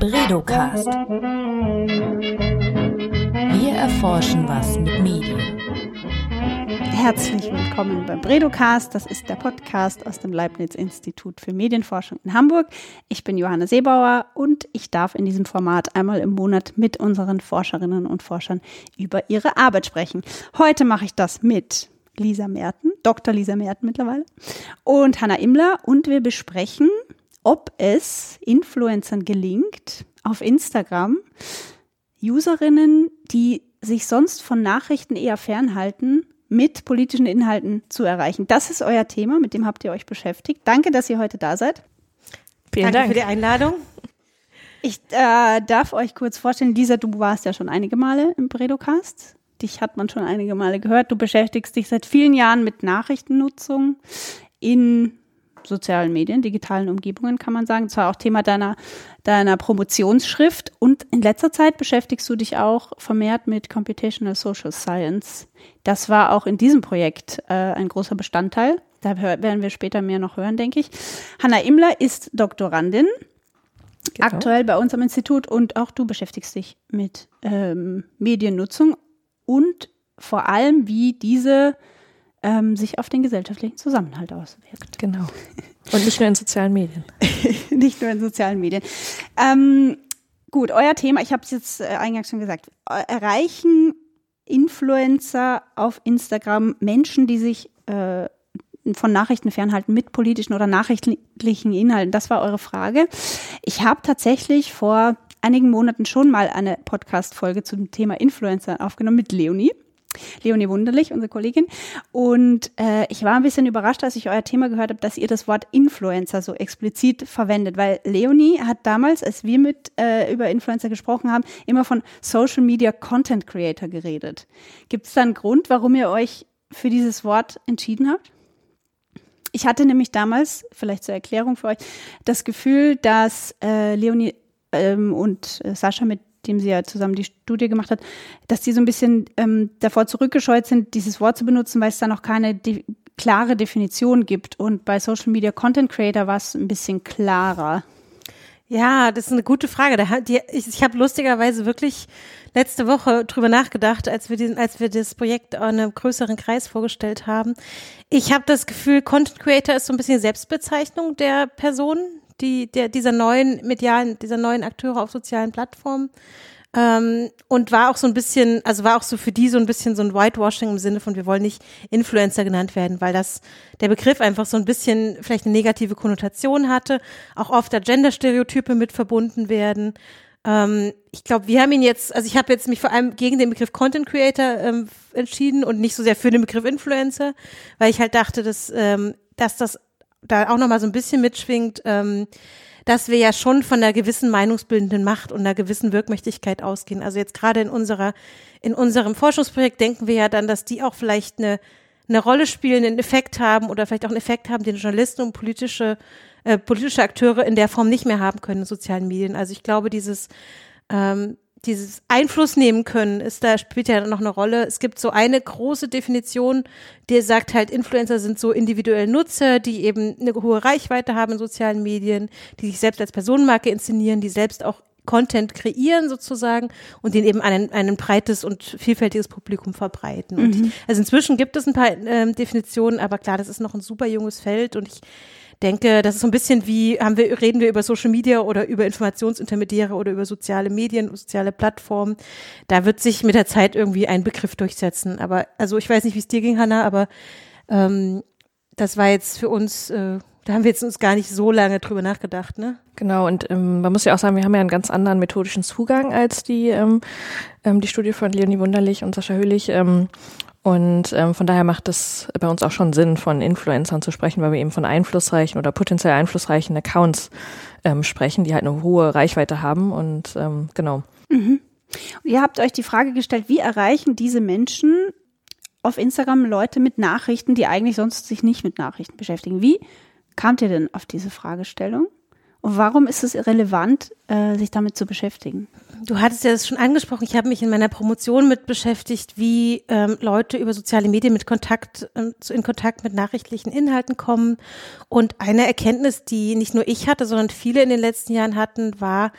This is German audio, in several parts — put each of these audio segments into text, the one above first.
Bredocast. Wir erforschen was mit Medien. Herzlich willkommen beim Bredocast. Das ist der Podcast aus dem Leibniz-Institut für Medienforschung in Hamburg. Ich bin Johanna Seebauer und ich darf in diesem Format einmal im Monat mit unseren Forscherinnen und Forschern über ihre Arbeit sprechen. Heute mache ich das mit Lisa Merten, Dr. Lisa Merten mittlerweile, und Hanna Imler und wir besprechen, ob es Influencern gelingt, auf Instagram Userinnen, die sich sonst von Nachrichten eher fernhalten, mit politischen Inhalten zu erreichen. Das ist euer Thema, mit dem habt ihr euch beschäftigt. Danke, dass ihr heute da seid. Vielen Danke Dank für die Einladung. Ich äh, darf euch kurz vorstellen, Lisa, du warst ja schon einige Male im Bredocast dich hat man schon einige Male gehört. Du beschäftigst dich seit vielen Jahren mit Nachrichtennutzung in sozialen Medien, digitalen Umgebungen, kann man sagen. Das war auch Thema deiner, deiner Promotionsschrift. Und in letzter Zeit beschäftigst du dich auch vermehrt mit Computational Social Science. Das war auch in diesem Projekt äh, ein großer Bestandteil. Da werden wir später mehr noch hören, denke ich. Hanna Imler ist Doktorandin. Genau. Aktuell bei uns am Institut und auch du beschäftigst dich mit ähm, Mediennutzung und vor allem, wie diese ähm, sich auf den gesellschaftlichen Zusammenhalt auswirkt. Genau. Und nicht nur in sozialen Medien. nicht nur in sozialen Medien. Ähm, gut, euer Thema, ich habe es jetzt äh, eingangs schon gesagt, erreichen Influencer auf Instagram Menschen, die sich äh, von Nachrichten fernhalten mit politischen oder nachrichtlichen Inhalten? Das war eure Frage. Ich habe tatsächlich vor einigen Monaten schon mal eine Podcast-Folge zum Thema Influencer aufgenommen mit Leonie. Leonie Wunderlich, unsere Kollegin. Und äh, ich war ein bisschen überrascht, als ich euer Thema gehört habe, dass ihr das Wort Influencer so explizit verwendet, weil Leonie hat damals, als wir mit äh, über Influencer gesprochen haben, immer von Social Media Content Creator geredet. Gibt es da einen Grund, warum ihr euch für dieses Wort entschieden habt? Ich hatte nämlich damals, vielleicht zur Erklärung für euch, das Gefühl, dass äh, Leonie ähm, und äh, Sascha, mit dem sie ja zusammen die Studie gemacht hat, dass die so ein bisschen ähm, davor zurückgescheut sind, dieses Wort zu benutzen, weil es da noch keine de klare Definition gibt. Und bei Social Media Content Creator war es ein bisschen klarer. Ja, das ist eine gute Frage. Da, die, ich ich habe lustigerweise wirklich letzte Woche drüber nachgedacht, als wir diesen, als wir das Projekt in einem größeren Kreis vorgestellt haben. Ich habe das Gefühl, Content Creator ist so ein bisschen Selbstbezeichnung der Person, die, der, dieser neuen medialen, dieser neuen Akteure auf sozialen Plattformen. Ähm, und war auch so ein bisschen, also war auch so für die so ein bisschen so ein Whitewashing im Sinne von, wir wollen nicht Influencer genannt werden, weil das, der Begriff einfach so ein bisschen vielleicht eine negative Konnotation hatte, auch oft da Genderstereotype mit verbunden werden. Ähm, ich glaube, wir haben ihn jetzt, also ich habe jetzt mich vor allem gegen den Begriff Content Creator ähm, entschieden und nicht so sehr für den Begriff Influencer, weil ich halt dachte, dass, ähm, dass das da auch nochmal so ein bisschen mitschwingt, ähm, dass wir ja schon von einer gewissen meinungsbildenden Macht und einer gewissen Wirkmächtigkeit ausgehen. Also jetzt gerade in unserer, in unserem Forschungsprojekt denken wir ja dann, dass die auch vielleicht eine, eine Rolle spielen, einen Effekt haben oder vielleicht auch einen Effekt haben, den Journalisten und politische, äh, politische Akteure in der Form nicht mehr haben können in sozialen Medien. Also ich glaube, dieses ähm, dieses Einfluss nehmen können, ist da spielt ja noch eine Rolle. Es gibt so eine große Definition, die sagt halt, Influencer sind so individuelle Nutzer, die eben eine hohe Reichweite haben in sozialen Medien, die sich selbst als Personenmarke inszenieren, die selbst auch Content kreieren sozusagen und den eben an ein, breites und vielfältiges Publikum verbreiten. Mhm. Und ich, also inzwischen gibt es ein paar ähm, Definitionen, aber klar, das ist noch ein super junges Feld und ich denke, das ist so ein bisschen wie, haben wir, reden wir über Social Media oder über Informationsintermediäre oder über soziale Medien, soziale Plattformen. Da wird sich mit der Zeit irgendwie ein Begriff durchsetzen. Aber, also ich weiß nicht, wie es dir ging, Hanna, aber ähm, das war jetzt für uns, äh, da haben wir jetzt uns gar nicht so lange drüber nachgedacht, ne? Genau, und ähm, man muss ja auch sagen, wir haben ja einen ganz anderen methodischen Zugang als die, ähm, ähm, die Studie von Leonie Wunderlich und Sascha Höhlich. Ähm, und ähm, von daher macht es bei uns auch schon Sinn, von Influencern zu sprechen, weil wir eben von einflussreichen oder potenziell einflussreichen Accounts ähm, sprechen, die halt eine hohe Reichweite haben. Und ähm, genau. Mhm. Und ihr habt euch die Frage gestellt, wie erreichen diese Menschen auf Instagram Leute mit Nachrichten, die eigentlich sonst sich nicht mit Nachrichten beschäftigen? Wie kamt ihr denn auf diese Fragestellung? Und warum ist es relevant, äh, sich damit zu beschäftigen? Du hattest ja das schon angesprochen. Ich habe mich in meiner Promotion mit beschäftigt, wie ähm, Leute über soziale Medien mit Kontakt ähm, in Kontakt mit nachrichtlichen Inhalten kommen. Und eine Erkenntnis, die nicht nur ich hatte, sondern viele in den letzten Jahren hatten, war,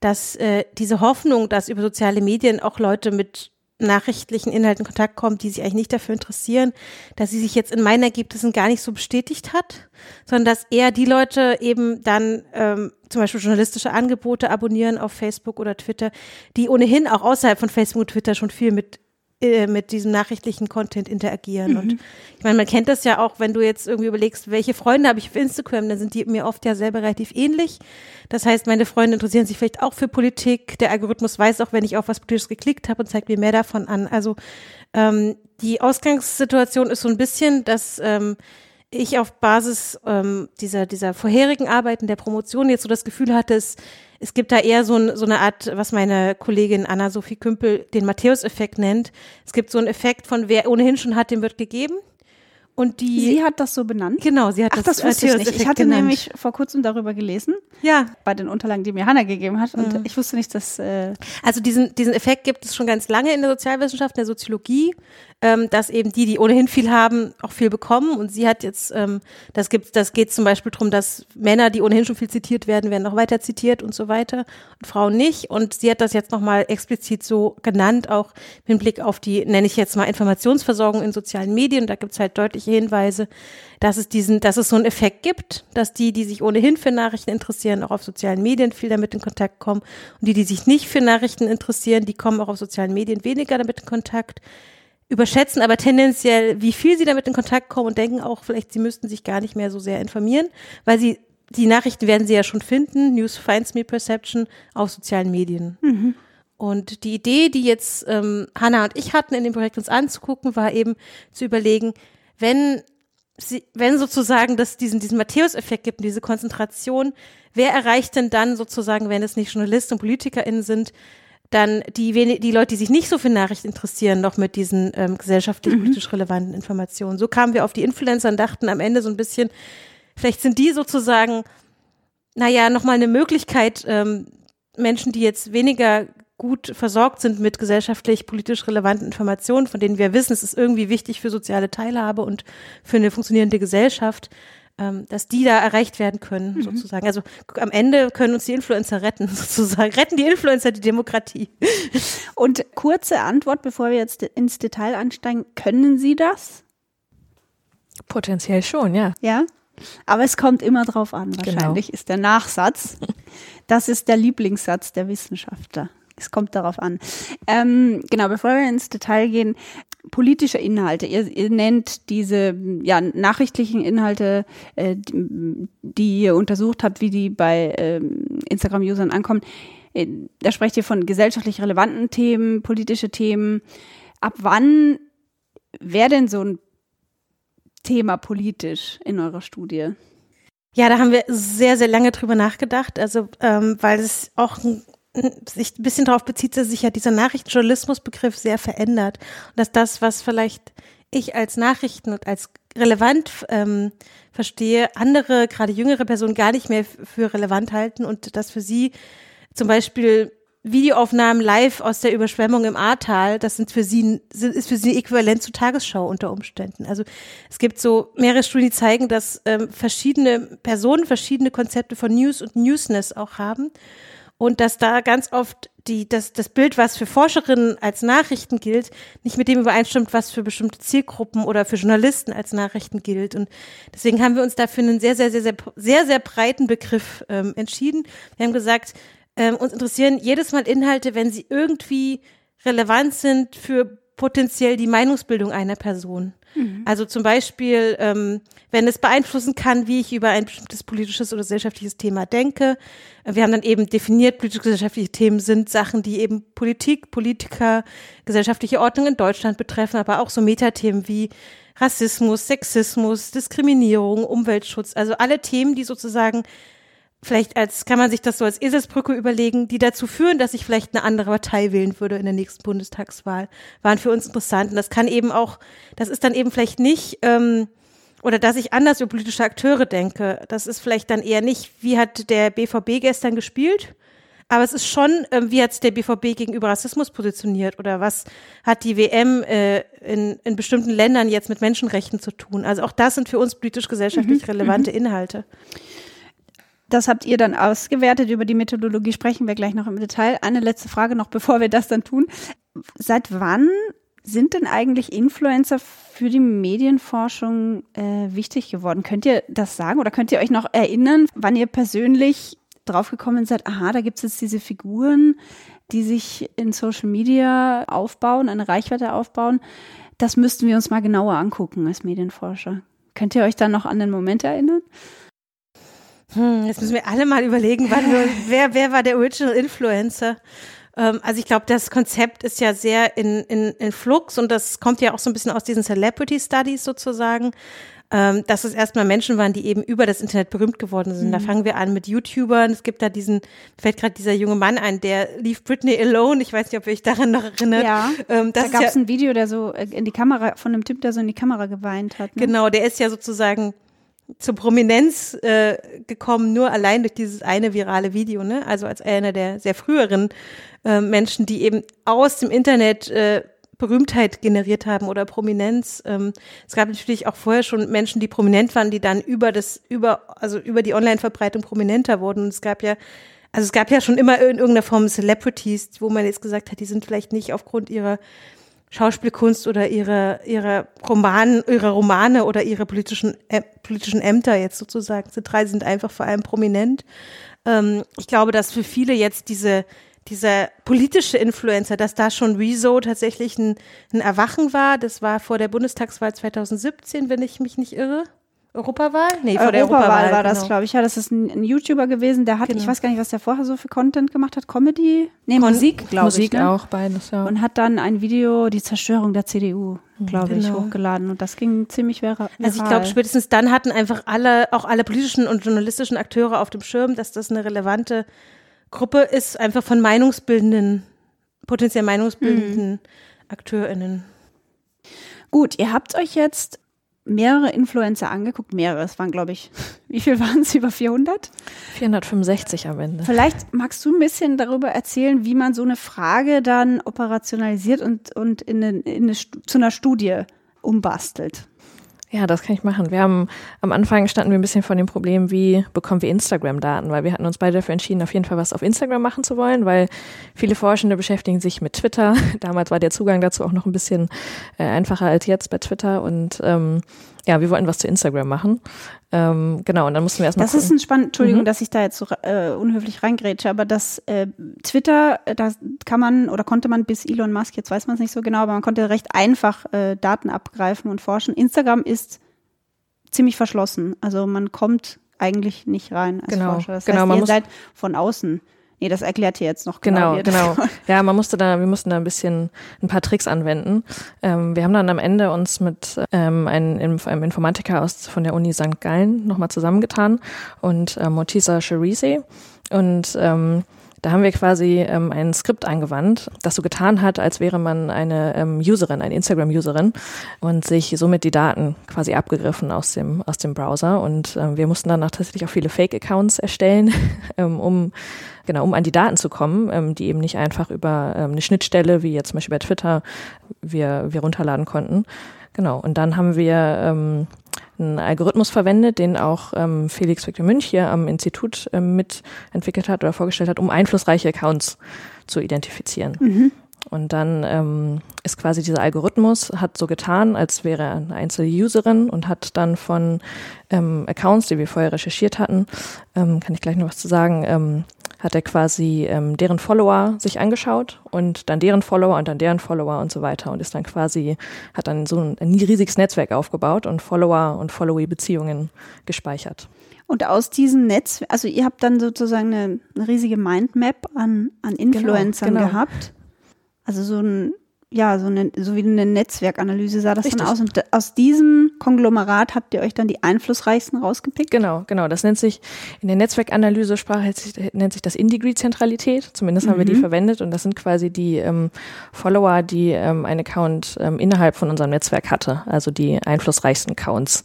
dass äh, diese Hoffnung, dass über soziale Medien auch Leute mit nachrichtlichen Inhalten in Kontakt kommen, die sich eigentlich nicht dafür interessieren, dass sie sich jetzt in meinen Ergebnissen gar nicht so bestätigt hat, sondern dass eher die Leute eben dann ähm, zum Beispiel journalistische Angebote abonnieren auf Facebook oder Twitter, die ohnehin auch außerhalb von Facebook und Twitter schon viel mit äh, mit diesem nachrichtlichen Content interagieren. Mhm. Und ich meine, man kennt das ja auch, wenn du jetzt irgendwie überlegst, welche Freunde habe ich auf Instagram, dann sind die mir oft ja selber relativ ähnlich. Das heißt, meine Freunde interessieren sich vielleicht auch für Politik. Der Algorithmus weiß auch, wenn ich auf was Politisches geklickt habe und zeigt mir mehr davon an. Also ähm, die Ausgangssituation ist so ein bisschen, dass ähm, ich auf Basis ähm, dieser, dieser vorherigen Arbeiten der Promotion jetzt so das Gefühl hatte, es es gibt da eher so, ein, so eine Art, was meine Kollegin Anna-Sophie Kümpel den Matthäus-Effekt nennt. Es gibt so einen Effekt von wer ohnehin schon hat, dem wird gegeben. Und die. Sie hat das so benannt? Genau, sie hat Ach, das, das wusste ich nicht. Ich hatte genannt. nämlich vor kurzem darüber gelesen. Ja. Bei den Unterlagen, die mir Hanna gegeben hat. Und Mhm. ich wusste nicht, dass. Äh, Also diesen, diesen Effekt gibt es schon ganz lange in der Sozialwissenschaft, in der Soziologie, ähm, dass eben die, die ohnehin viel haben, auch viel bekommen. Und sie hat jetzt, ähm, das gibt, das geht zum Beispiel darum, dass Männer, die ohnehin schon viel zitiert werden, werden noch weiter zitiert und so weiter und Frauen nicht. Und sie hat das jetzt nochmal explizit so genannt, auch mit Blick auf die, nenne ich jetzt mal Informationsversorgung in sozialen Medien. Da gibt es halt deutliche Hinweise, dass es diesen, dass es so einen Effekt gibt, dass die, die sich ohnehin für Nachrichten interessieren, auch auf sozialen Medien viel damit in Kontakt kommen. Und die, die sich nicht für Nachrichten interessieren, die kommen auch auf sozialen Medien weniger damit in Kontakt überschätzen aber tendenziell, wie viel sie damit in Kontakt kommen und denken auch, vielleicht sie müssten sich gar nicht mehr so sehr informieren, weil sie, die Nachrichten werden sie ja schon finden, News finds me perception, auf sozialen Medien. Und die Idee, die jetzt ähm, Hanna und ich hatten in dem Projekt uns anzugucken, war eben zu überlegen, wenn sie, wenn sozusagen das diesen, diesen Matthäus-Effekt gibt, diese Konzentration, wer erreicht denn dann sozusagen, wenn es nicht Journalisten und PolitikerInnen sind, dann die, die Leute, die sich nicht so für Nachrichten interessieren, noch mit diesen ähm, gesellschaftlich-politisch relevanten Informationen. So kamen wir auf die Influencer und dachten am Ende so ein bisschen, vielleicht sind die sozusagen, naja, nochmal eine Möglichkeit, ähm, Menschen, die jetzt weniger gut versorgt sind mit gesellschaftlich-politisch relevanten Informationen, von denen wir wissen, es ist irgendwie wichtig für soziale Teilhabe und für eine funktionierende Gesellschaft, ähm, dass die da erreicht werden können, sozusagen. Also am Ende können uns die Influencer retten, sozusagen. Retten die Influencer die Demokratie. und kurze Antwort, bevor wir jetzt ins Detail ansteigen. Können Sie das? Potenziell schon, ja. Ja? Aber es kommt immer drauf an, Genau. wahrscheinlich ist der Nachsatz. Das ist der Lieblingssatz der Wissenschaftler. Es kommt darauf an. Ähm, genau, bevor wir ins Detail gehen, politische Inhalte. Ihr, ihr nennt diese ja, nachrichtlichen Inhalte, äh, die, die ihr untersucht habt, wie die bei ähm, Instagram-Usern ankommen. Äh, Da sprecht ihr von gesellschaftlich relevanten Themen, politische Themen. Ab wann wäre denn so ein Thema politisch in eurer Studie? Ja, da haben wir sehr, sehr lange drüber nachgedacht, also ähm, weil es auch ein, sich ein bisschen darauf bezieht, dass sich ja dieser Nachrichtenjournalismusbegriff sehr verändert und dass das, was vielleicht ich als Nachrichten und als relevant ähm, verstehe, andere, gerade jüngere Personen gar nicht mehr für relevant halten und dass für sie zum Beispiel Videoaufnahmen live aus der Überschwemmung im Ahrtal, das sind für sie, ist für sie äquivalent zu Tagesschau unter Umständen. Also es gibt so mehrere Studien, die zeigen, dass ähm, verschiedene Personen verschiedene Konzepte von News und Newsness auch haben und dass da ganz oft die, das, das Bild, was für Forscherinnen als Nachrichten gilt, nicht mit dem übereinstimmt, was für bestimmte Zielgruppen oder für Journalisten als Nachrichten gilt. Und deswegen haben wir uns dafür einen sehr, sehr, sehr, sehr, sehr, sehr breiten Begriff ähm, entschieden. Wir haben gesagt, ähm, uns interessieren jedes Mal Inhalte, wenn sie irgendwie relevant sind für potenziell die Meinungsbildung einer Person. Also zum Beispiel, ähm, wenn es beeinflussen kann, wie ich über ein bestimmtes politisches oder gesellschaftliches Thema denke. Äh, Wir haben dann eben definiert, politisch-gesellschaftliche Themen sind Sachen, die eben Politik, Politiker, gesellschaftliche Ordnung in Deutschland betreffen, aber auch so Metathemen wie Rassismus, Sexismus, Diskriminierung, Umweltschutz, also alle Themen, die sozusagen vielleicht als, kann man sich das so als Eselsbrücke überlegen, die dazu führen, dass ich vielleicht eine andere Partei wählen würde in der nächsten Bundestagswahl, waren für uns interessant. Und das kann eben auch, das ist dann eben vielleicht nicht, ähm, oder dass ich anders über politische Akteure denke. Das ist vielleicht dann eher nicht, wie hat der BVB gestern gespielt, aber es ist schon, ähm, wie hat der BVB gegenüber Rassismus positioniert oder was hat die WM äh, in, in bestimmten Ländern jetzt mit Menschenrechten zu tun. Also auch das sind für uns politisch-gesellschaftlich relevante Inhalte. Das habt ihr dann ausgewertet. Über die Methodologie sprechen wir gleich noch im Detail. Eine letzte Frage noch, bevor wir das dann tun. Seit wann sind denn eigentlich Influencer für die Medienforschung äh, wichtig geworden? Könnt ihr das sagen oder könnt ihr euch noch erinnern, wann ihr persönlich draufgekommen seid, aha, da gibt es jetzt diese Figuren, die sich in Social Media aufbauen, eine Reichweite aufbauen. Das müssten wir uns mal genauer angucken als Medienforscher. Könnt ihr euch da noch an den Moment erinnern? Hm, jetzt müssen wir alle mal überlegen, wann wir, wer, wer war der Original Influencer? Ähm, also ich glaube, das Konzept ist ja sehr in, in, in Flux und das kommt ja auch so ein bisschen aus diesen Celebrity Studies sozusagen. Ähm, dass es erstmal Menschen waren, die eben über das Internet berühmt geworden sind. Mhm. Da fangen wir an mit YouTubern. Es gibt da diesen, fällt gerade dieser junge Mann ein, der lief Britney Alone. Ich weiß nicht, ob ihr euch daran noch erinnert. Ja, ähm, da gab es ja, ein Video, der so äh, in die Kamera, von einem Typ, der so in die Kamera geweint hat. Ne? Genau, der ist ja sozusagen zur Prominenz äh, gekommen, nur allein durch dieses eine virale Video, ne? Also als einer der sehr früheren äh, Menschen, die eben aus dem Internet äh, Berühmtheit generiert haben oder Prominenz. Ähm, es gab natürlich auch vorher schon Menschen, die prominent waren, die dann über das, über, also über die Online-Verbreitung prominenter wurden. Und es gab ja, also es gab ja schon immer in irgendeiner Form Celebrities, wo man jetzt gesagt hat, die sind vielleicht nicht aufgrund ihrer Schauspielkunst oder ihrer, ihrer Roman, ihrer Romane oder ihrer politischen, äh, politischen Ämter jetzt sozusagen. Diese drei sind einfach vor allem prominent. Ähm, ich glaube, dass für viele jetzt diese, dieser politische Influencer, dass da schon Rezo tatsächlich ein, ein Erwachen war. Das war vor der Bundestagswahl 2017, wenn ich mich nicht irre. Europawahl? Nee, vor Europawahl der Europawahl war das, genau. glaube ich. Ja, das ist ein, ein, YouTuber gewesen, der hat, genau. ich weiß gar nicht, was der vorher so für Content gemacht hat. Comedy? Nee, Kon Musik, glaube ich. Musik ne? auch, beides, ja. Und hat dann ein Video, die Zerstörung der CDU, glaube genau. ich, hochgeladen. Und das ging ziemlich viral. Also ich glaube, spätestens dann hatten einfach alle, auch alle politischen und journalistischen Akteure auf dem Schirm, dass das eine relevante Gruppe ist einfach von Meinungsbildenden, potenziell Meinungsbildenden mhm. AkteurInnen. Gut, ihr habt euch jetzt mehrere Influencer angeguckt, mehrere, es waren glaube ich, wie viel waren es, über 400? 465 am Ende. Vielleicht magst du ein bisschen darüber erzählen, wie man so eine Frage dann operationalisiert und, und in eine, in eine, zu einer Studie umbastelt. Ja, das kann ich machen. Wir haben am Anfang standen wir ein bisschen vor dem Problem, wie bekommen wir Instagram-Daten, weil wir hatten uns beide dafür entschieden, auf jeden Fall was auf Instagram machen zu wollen, weil viele Forschende beschäftigen sich mit Twitter. Damals war der Zugang dazu auch noch ein bisschen äh, einfacher als jetzt bei Twitter und ähm, ja, wir wollten was zu Instagram machen. Ähm, genau, und dann mussten wir erstmal. Das gucken. ist ein spannend, Entschuldigung, mhm. dass ich da jetzt so äh, unhöflich reingrätsche, aber das äh, Twitter, äh, da kann man oder konnte man bis Elon Musk, jetzt weiß man es nicht so genau, aber man konnte recht einfach äh, Daten abgreifen und forschen. Instagram ist ziemlich verschlossen. Also man kommt eigentlich nicht rein als genau, Forscher. Das genau, heißt, man ihr muss seid von außen Nee, das erklärt ihr jetzt noch genau. Genau, genau. Ja, man musste da, wir mussten da ein bisschen ein paar Tricks anwenden. Ähm, wir haben dann am Ende uns mit ähm, einem, einem Informatiker aus von der Uni St. Gallen nochmal zusammengetan und äh, Mortisa Cherise und ähm, da haben wir quasi ähm, ein Skript angewandt, das so getan hat, als wäre man eine ähm, Userin, eine Instagram-Userin und sich somit die Daten quasi abgegriffen aus dem, aus dem Browser. Und ähm, wir mussten dann auch tatsächlich auch viele Fake-Accounts erstellen, ähm, um genau, um an die Daten zu kommen, ähm, die eben nicht einfach über ähm, eine Schnittstelle, wie jetzt zum Beispiel bei Twitter, wir, wir runterladen konnten. Genau. Und dann haben wir ähm, einen Algorithmus verwendet, den auch ähm, Felix Victor Münch hier am Institut ähm, mitentwickelt hat oder vorgestellt hat, um einflussreiche Accounts zu identifizieren. Mhm. Und dann ähm, ist quasi dieser Algorithmus, hat so getan, als wäre er eine einzelne Userin und hat dann von ähm, Accounts, die wir vorher recherchiert hatten, ähm, kann ich gleich noch was zu sagen, ähm, hat er quasi ähm, deren Follower sich angeschaut und dann deren Follower und dann deren Follower und so weiter und ist dann quasi, hat dann so ein, ein riesiges Netzwerk aufgebaut und Follower und Followee-Beziehungen gespeichert. Und aus diesem Netz, also ihr habt dann sozusagen eine, eine riesige Mindmap an, an genau, Influencern genau, genau. gehabt. Also so ein ja, so, eine, so wie eine Netzwerkanalyse sah das Richtig. dann aus. Und aus diesem Konglomerat habt ihr euch dann die einflussreichsten rausgepickt? Genau, genau. Das nennt sich, in der Netzwerkanalyse-Sprache nennt sich das Indigree-Zentralität. Zumindest mhm. haben wir die mhm. verwendet. Und das sind quasi die ähm, Follower, die ähm, ein Account ähm, innerhalb von unserem Netzwerk hatte. Also die einflussreichsten Accounts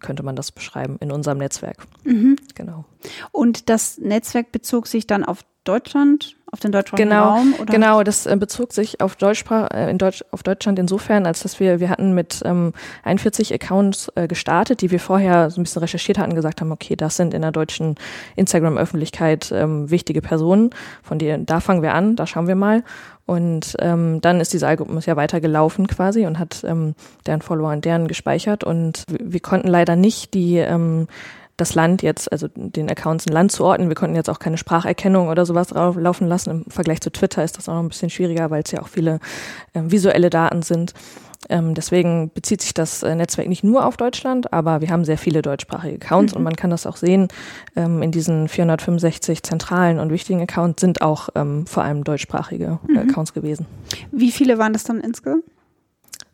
könnte man das beschreiben in unserem Netzwerk. Mhm. Genau. Und das Netzwerk bezog sich dann auf Deutschland, auf den deutschsprachigen Genau, Raum? Oder? genau, das äh, bezog sich auf, Deutschsprach, äh, in Deutsch, auf Deutschland insofern, als dass wir, wir hatten mit ähm, 41 Accounts äh, gestartet, die wir vorher so ein bisschen recherchiert hatten, gesagt haben, okay, das sind in der deutschen Instagram-Öffentlichkeit ähm, wichtige Personen, von denen, da fangen wir an, da schauen wir mal. Und ähm, dann ist dieser Algorithmus ja weitergelaufen quasi und hat ähm, deren Follower und deren gespeichert. Und wir, konnten leider nicht die ähm, das Land jetzt, also den Accounts ein Land zuordnen. Wir konnten jetzt auch keine Spracherkennung oder sowas drauf laufen lassen. Im Vergleich zu Twitter ist das auch noch ein bisschen schwieriger, weil es ja auch viele ähm, visuelle Daten sind. Ähm, deswegen bezieht sich das äh, Netzwerk nicht nur auf Deutschland, aber wir haben sehr viele deutschsprachige Accounts mhm. und man kann das auch sehen. Ähm, in diesen 465 zentralen und wichtigen Accounts sind auch ähm, vor allem deutschsprachige mhm. Accounts gewesen. Wie viele waren das dann insgesamt?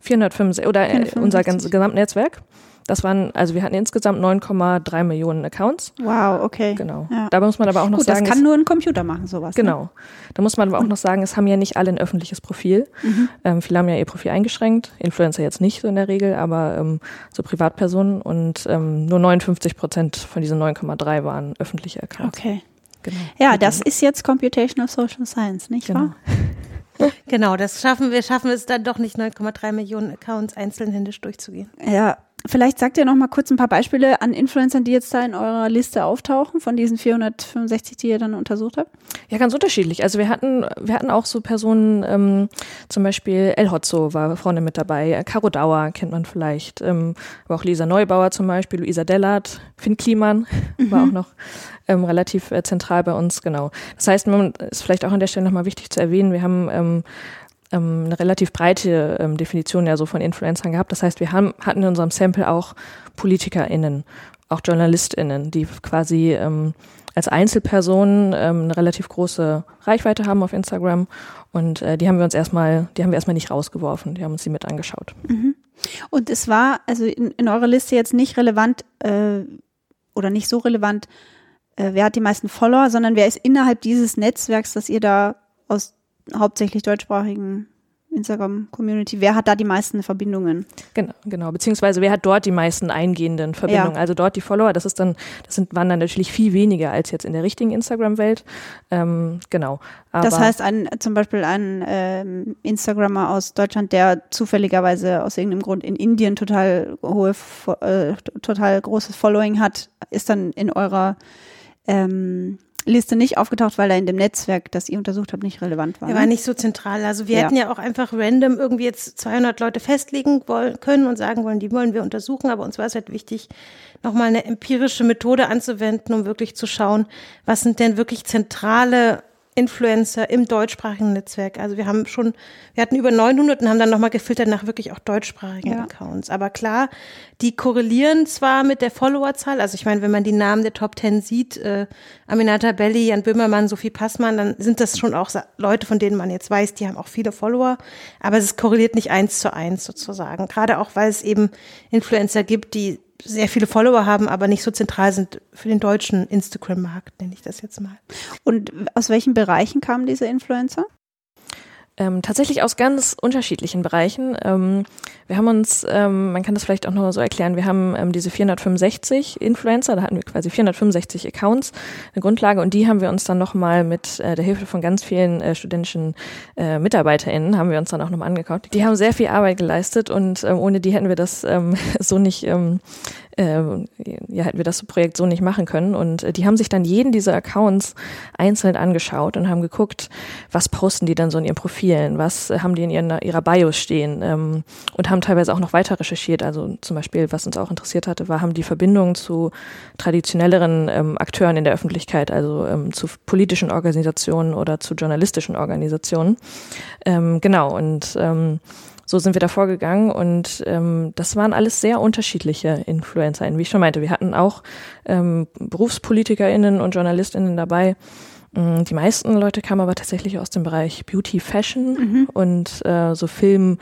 465 oder äh, unser ganzes Gesamtnetzwerk. Das waren, also wir hatten insgesamt 9,3 Millionen Accounts. Wow, okay. Genau. Ja. Dabei muss man aber auch noch Gut, sagen. Das kann nur ein Computer machen, sowas. Genau. Ne? Da muss man aber auch noch sagen, es haben ja nicht alle ein öffentliches Profil. Mhm. Ähm, viele haben ja ihr Profil eingeschränkt. Influencer jetzt nicht so in der Regel, aber ähm, so Privatpersonen und ähm, nur 59 Prozent von diesen 9,3 waren öffentliche Accounts. Okay. Genau. Ja, das ist jetzt Computational Social Science, nicht genau. wahr? Genau, das schaffen wir, schaffen es dann doch nicht 9,3 Millionen Accounts einzeln händisch durchzugehen. Ja, Vielleicht sagt ihr noch mal kurz ein paar Beispiele an Influencern, die jetzt da in eurer Liste auftauchen, von diesen 465, die ihr dann untersucht habt. Ja, ganz unterschiedlich. Also wir hatten, wir hatten auch so Personen, ähm, zum Beispiel El Hotzo war vorne mit dabei, Caro Dauer kennt man vielleicht, ähm, aber auch Lisa Neubauer zum Beispiel, Luisa Dellert, Finn Kliman mhm. war auch noch ähm, relativ äh, zentral bei uns, genau. Das heißt, man ist vielleicht auch an der Stelle nochmal wichtig zu erwähnen, wir haben ähm, ähm, eine relativ breite ähm, Definition ja so von Influencern gehabt. Das heißt, wir haben, hatten in unserem Sample auch PolitikerInnen, auch JournalistInnen, die quasi ähm, als Einzelpersonen ähm, eine relativ große Reichweite haben auf Instagram. Und äh, die haben wir uns erstmal, die haben wir erstmal nicht rausgeworfen, die haben uns die mit angeschaut. Mhm. Und es war also in, in eurer Liste jetzt nicht relevant äh, oder nicht so relevant, äh, wer hat die meisten Follower, sondern wer ist innerhalb dieses Netzwerks, das ihr da aus hauptsächlich deutschsprachigen Instagram-Community, wer hat da die meisten Verbindungen? Genau, genau. Beziehungsweise wer hat dort die meisten eingehenden Verbindungen? Ja. Also dort die Follower, das ist dann, das sind, waren dann natürlich viel weniger als jetzt in der richtigen Instagram-Welt. Ähm, genau. Aber das heißt, ein, zum Beispiel ein ähm, Instagrammer aus Deutschland, der zufälligerweise aus irgendeinem Grund in Indien total hohe, äh, total großes Following hat, ist dann in eurer ähm, Liste nicht aufgetaucht, weil er in dem Netzwerk, das ihr untersucht habt, nicht relevant war. Er war ne? nicht so zentral. Also wir ja. hätten ja auch einfach random irgendwie jetzt 200 Leute festlegen wollen, können und sagen wollen, die wollen wir untersuchen. Aber uns war es halt wichtig, nochmal eine empirische Methode anzuwenden, um wirklich zu schauen, was sind denn wirklich zentrale Influencer im deutschsprachigen Netzwerk. Also wir haben schon, wir hatten über 900 und haben dann nochmal gefiltert nach wirklich auch deutschsprachigen ja. Accounts. Aber klar, die korrelieren zwar mit der Followerzahl. Also ich meine, wenn man die Namen der Top 10 sieht, äh, Aminata Belli, Jan Böhmermann, Sophie Passmann, dann sind das schon auch Leute, von denen man jetzt weiß, die haben auch viele Follower. Aber es korreliert nicht eins zu eins sozusagen. Gerade auch, weil es eben Influencer gibt, die sehr viele Follower haben, aber nicht so zentral sind für den deutschen Instagram-Markt, nenne ich das jetzt mal. Und aus welchen Bereichen kamen diese Influencer? Ähm, tatsächlich aus ganz unterschiedlichen Bereichen. Ähm, wir haben uns, ähm, man kann das vielleicht auch noch so erklären, wir haben ähm, diese 465 Influencer, da hatten wir quasi 465 Accounts, eine Grundlage und die haben wir uns dann nochmal mit äh, der Hilfe von ganz vielen äh, studentischen äh, MitarbeiterInnen, haben wir uns dann auch nochmal angeguckt. Die haben sehr viel Arbeit geleistet und ähm, ohne die hätten wir das ähm, so nicht äh, ja, hätten wir das Projekt so nicht machen können. Und äh, die haben sich dann jeden dieser Accounts einzeln angeschaut und haben geguckt, was posten die dann so in ihren Profilen, was äh, haben die in ihren, ihrer Bios stehen ähm, und haben teilweise auch noch weiter recherchiert. Also zum Beispiel, was uns auch interessiert hatte, war, haben die Verbindungen zu traditionelleren ähm, Akteuren in der Öffentlichkeit, also ähm, zu politischen Organisationen oder zu journalistischen Organisationen. Ähm, genau, und ähm, so sind wir da vorgegangen und ähm, das waren alles sehr unterschiedliche InfluencerInnen. Wie ich schon meinte, wir hatten auch ähm, BerufspolitikerInnen und JournalistInnen dabei. Mm, die meisten Leute kamen aber tatsächlich aus dem Bereich Beauty, Fashion mhm. und äh, so Film,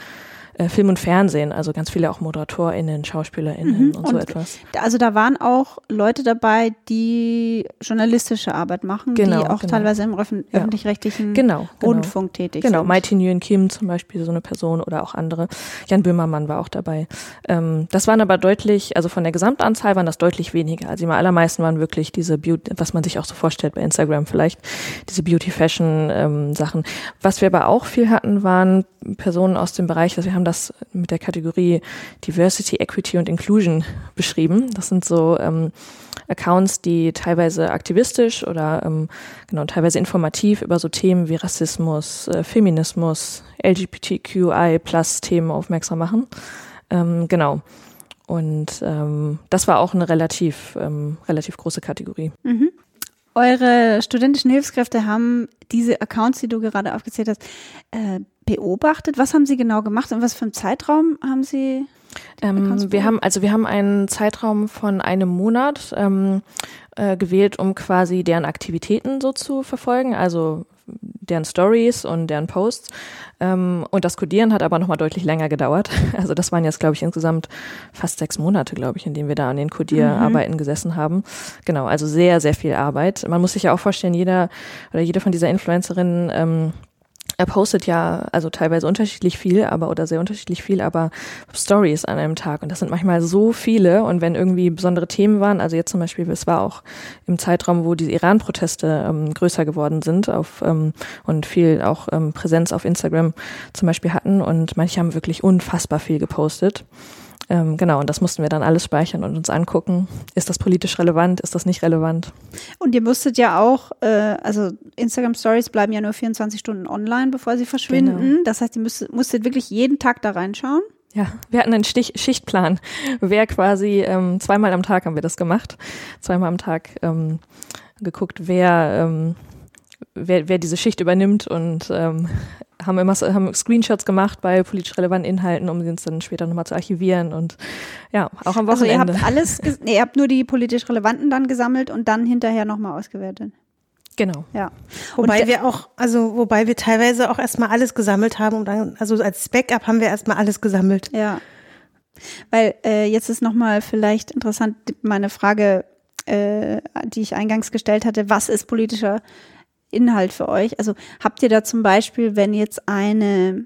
äh, Film und Fernsehen, also ganz viele auch ModeratorInnen, SchauspielerInnen Mhm. und so Und etwas. Also da waren auch Leute dabei, die journalistische Arbeit machen, Genau, die auch genau. teilweise im öffn Ja. öffentlich-rechtlichen Genau, genau. Rundfunk tätig Genau, sind. Mighty Nguyen Kim zum Beispiel, so eine Person oder auch andere. Jan Böhmermann war auch dabei. Ähm, das waren aber deutlich, also von der Gesamtanzahl waren das deutlich weniger. Also die allermeisten waren wirklich diese Beauty, was man sich auch so vorstellt bei Instagram vielleicht, diese Beauty-Fashion-Sachen. was wir aber auch viel hatten, waren Personen aus dem Bereich, also wir haben das mit der Kategorie Diversity, Equity und Inclusion beschrieben. Das sind so ähm, Accounts, die teilweise aktivistisch oder ähm, genau teilweise informativ über so Themen wie Rassismus, äh, Feminismus, LGBTQI plus Themen aufmerksam machen. Ähm, genau. Und ähm, das war auch eine relativ ähm, relativ große Kategorie. Mhm. Eure studentischen Hilfskräfte haben diese Accounts, die du gerade aufgezählt hast, äh, beobachtet. Was haben sie genau gemacht und was für einen Zeitraum haben sie? Ähm, wir haben also wir haben einen Zeitraum von einem Monat ähm, äh, gewählt, um quasi deren Aktivitäten so zu verfolgen, also deren Stories und deren Posts. Ähm, und das Codieren hat aber nochmal deutlich länger gedauert. Also das waren jetzt, glaube ich, insgesamt fast sechs Monate, glaube ich, in denen wir da an den Codierarbeiten gesessen haben. Genau, also sehr, sehr viel Arbeit. Man muss sich ja auch vorstellen, jeder oder jede von dieser Influencerinnen ähm, er postet ja also teilweise unterschiedlich viel, aber oder sehr unterschiedlich viel, aber Stories an einem Tag. Und das sind manchmal so viele. Und wenn irgendwie besondere Themen waren, also jetzt zum Beispiel, es war auch im Zeitraum, wo die Iran-Proteste ähm, größer geworden sind auf ähm, und viel auch ähm, Präsenz auf Instagram zum Beispiel hatten. Und manche haben wirklich unfassbar viel gepostet. Ähm, genau, und das mussten wir dann alles speichern und uns angucken. Ist das politisch relevant? Ist das nicht relevant? Und ihr musstet ja auch, äh, also Instagram Stories bleiben ja nur 24 Stunden online, bevor sie verschwinden. Genau. Das heißt, ihr müsstet, musstet wirklich jeden Tag da reinschauen. Ja, wir hatten einen Stich Schichtplan. Wer quasi ähm, zweimal am Tag haben wir das gemacht. Zweimal am Tag ähm, geguckt, wer, ähm, wer, wer diese Schicht übernimmt und ähm, haben immer so- haben Screenshots gemacht bei politisch relevanten Inhalten, um sie uns dann später nochmal zu archivieren und ja, auch am Also ihr Wochenende. habt alles, nee, ihr habt nur die politisch relevanten dann gesammelt und dann hinterher nochmal ausgewertet. genau. Ja. Wobei Und- wir auch, also wobei wir teilweise auch erstmal alles gesammelt haben und dann, also als Backup haben wir erstmal alles gesammelt. Ja. Weil äh, jetzt ist nochmal vielleicht interessant meine Frage, äh, die ich eingangs gestellt hatte, was ist politischer Inhalt für euch? Also habt ihr da zum Beispiel, wenn jetzt eine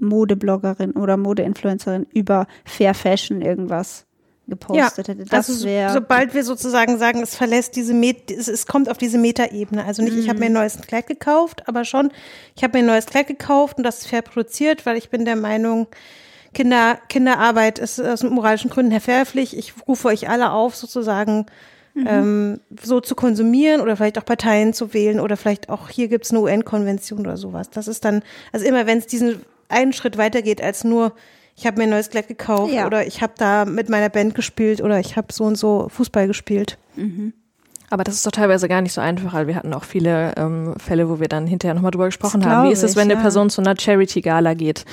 Modebloggerin oder Modeinfluencerin über Fair Fashion irgendwas gepostet hätte, das also so- wäre sobald wir sozusagen sagen, es verlässt diese Met es, es kommt auf diese Metaebene. Also nicht, ich habe mir ein neues Kleid gekauft, aber schon, ich habe mir ein neues Kleid gekauft und das ist fair produziert, weil ich bin der Meinung, Kinder, Kinderarbeit ist aus moralischen Gründen verwerflich. Ich rufe euch alle auf, sozusagen ähm, so zu konsumieren oder vielleicht auch Parteien zu wählen oder vielleicht auch hier gibt's eine UN-Konvention oder sowas. Das ist dann, also immer wenn es diesen einen Schritt weitergeht als nur, ich habe mir ein neues Kleid gekauft Ja. oder ich habe da mit meiner Band gespielt oder ich habe so und so Fußball gespielt. Aber das ist doch teilweise gar nicht so einfach, weil wir hatten auch viele ähm, Fälle, wo wir dann hinterher nochmal drüber gesprochen haben. Wie ist es, ich, wenn eine ja. Person zu einer Charity-Gala geht?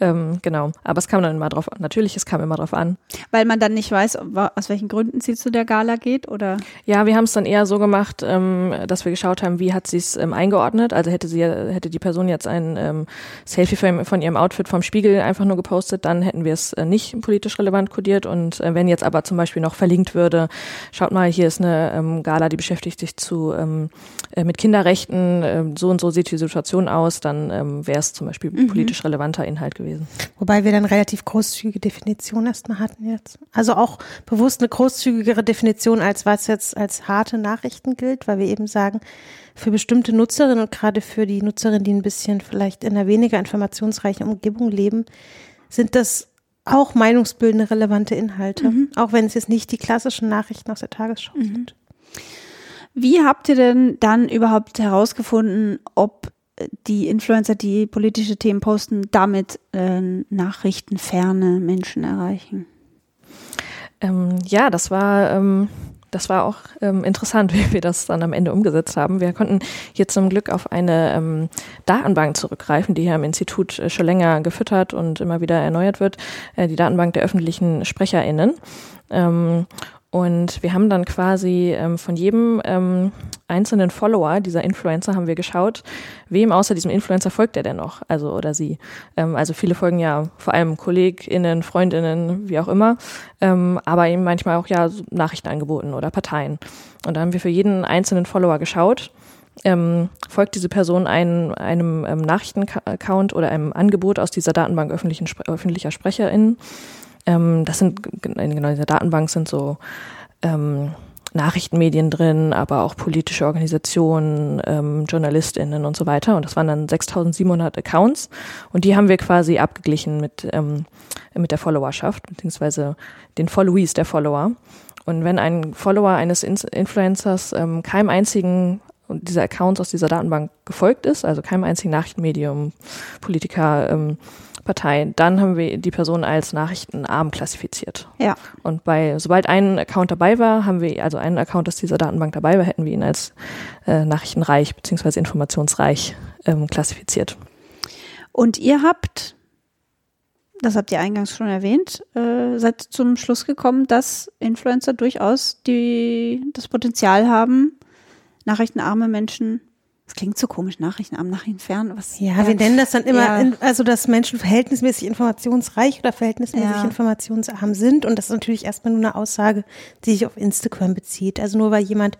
Ähm, genau. Aber es kam dann immer drauf an. Natürlich, es kam immer drauf an. weil man dann nicht weiß, aus welchen Gründen sie zu der Gala geht oder Ja, wir haben es dann eher so gemacht, ähm, dass wir geschaut haben, wie hat sie es ähm, eingeordnet. Also hätte sie, hätte die Person jetzt ein ähm, Selfie von, von ihrem Outfit vom Spiegel einfach nur gepostet, dann hätten wir es äh, nicht politisch relevant kodiert. Und äh, wenn jetzt aber zum Beispiel noch verlinkt würde, schaut mal, hier ist eine ähm, Gala, die beschäftigt sich zu ähm, äh, mit Kinderrechten, ähm, so und so sieht die Situation aus, dann ähm, wäre es zum Beispiel politisch relevanter Inhalt gewesen. Wobei wir dann relativ großzügige Definition erstmal hatten jetzt. Also auch bewusst eine großzügigere Definition, als was jetzt als harte Nachrichten gilt, weil wir eben sagen, für bestimmte Nutzerinnen und gerade für die Nutzerinnen, die ein bisschen vielleicht in einer weniger informationsreichen Umgebung leben, sind das auch meinungsbildende relevante Inhalte. Auch wenn es jetzt nicht die klassischen Nachrichten aus der Tagesschau sind. Wie habt ihr denn dann überhaupt herausgefunden, ob äh, die Influencer, die politische Themen posten, damit äh, nachrichtenferne Menschen erreichen? Ähm, ja, das war, ähm, das war auch ähm, interessant, wie wir das dann am Ende umgesetzt haben. Wir konnten hier zum Glück auf eine ähm, Datenbank zurückgreifen, die hier am Institut äh, schon länger gefüttert und immer wieder erneuert wird, äh, die Datenbank der öffentlichen SprecherInnen. Ähm, Und wir haben dann quasi ähm, von jedem ähm, einzelnen Follower dieser Influencer haben wir geschaut, wem außer diesem Influencer folgt er denn noch, also oder sie. Ähm, also viele folgen ja vor allem KollegInnen, FreundInnen, wie auch immer, ähm, aber eben manchmal auch ja Nachrichtenangeboten oder Parteien. Und da haben wir für jeden einzelnen Follower geschaut, ähm, folgt diese Person ein, einem ähm, Nachrichtenaccount oder einem Angebot aus dieser Datenbank öffentlichen, öffentlicher SprecherInnen ähm, das sind, genau in dieser Datenbank sind so ähm, Nachrichtenmedien drin, aber auch politische Organisationen, ähm, JournalistInnen und so weiter. Und das waren dann 6700 Accounts. Und die haben wir quasi abgeglichen mit, ähm, mit der Followerschaft, beziehungsweise den Followees der Follower. Und wenn ein Follower eines Influencers ähm, keinem einzigen dieser Accounts aus dieser Datenbank gefolgt ist, also keinem einzigen Nachrichtenmedium, Politiker, ähm, Partei, dann haben wir die Person als nachrichtenarm klassifiziert. Ja. Und bei, sobald ein Account dabei war, haben wir, also ein Account aus dieser Datenbank dabei war, hätten wir ihn als äh, nachrichtenreich beziehungsweise informationsreich ähm, klassifiziert. Und ihr habt, das habt ihr eingangs schon erwähnt, äh, seid zum Schluss gekommen, dass Influencer durchaus die, das Potenzial haben, nachrichtenarme Menschen das klingt so komisch, Nachrichtenarm, Nachrichtenfern. Was, ja, ja, wir nennen das dann immer, ja. in, also dass Menschen verhältnismäßig informationsreich oder verhältnismäßig ja. informationsarm sind. Und das ist natürlich erstmal nur eine Aussage, die sich auf Instagram bezieht. Also nur weil jemand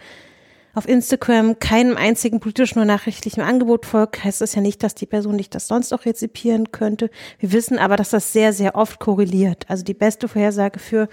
auf Instagram keinem einzigen politischen oder nachrichtlichen Angebot folgt, heißt das ja nicht, dass die Person nicht das sonst auch rezipieren könnte. Wir wissen aber, dass das sehr, sehr oft korreliert. Also die beste Vorhersage für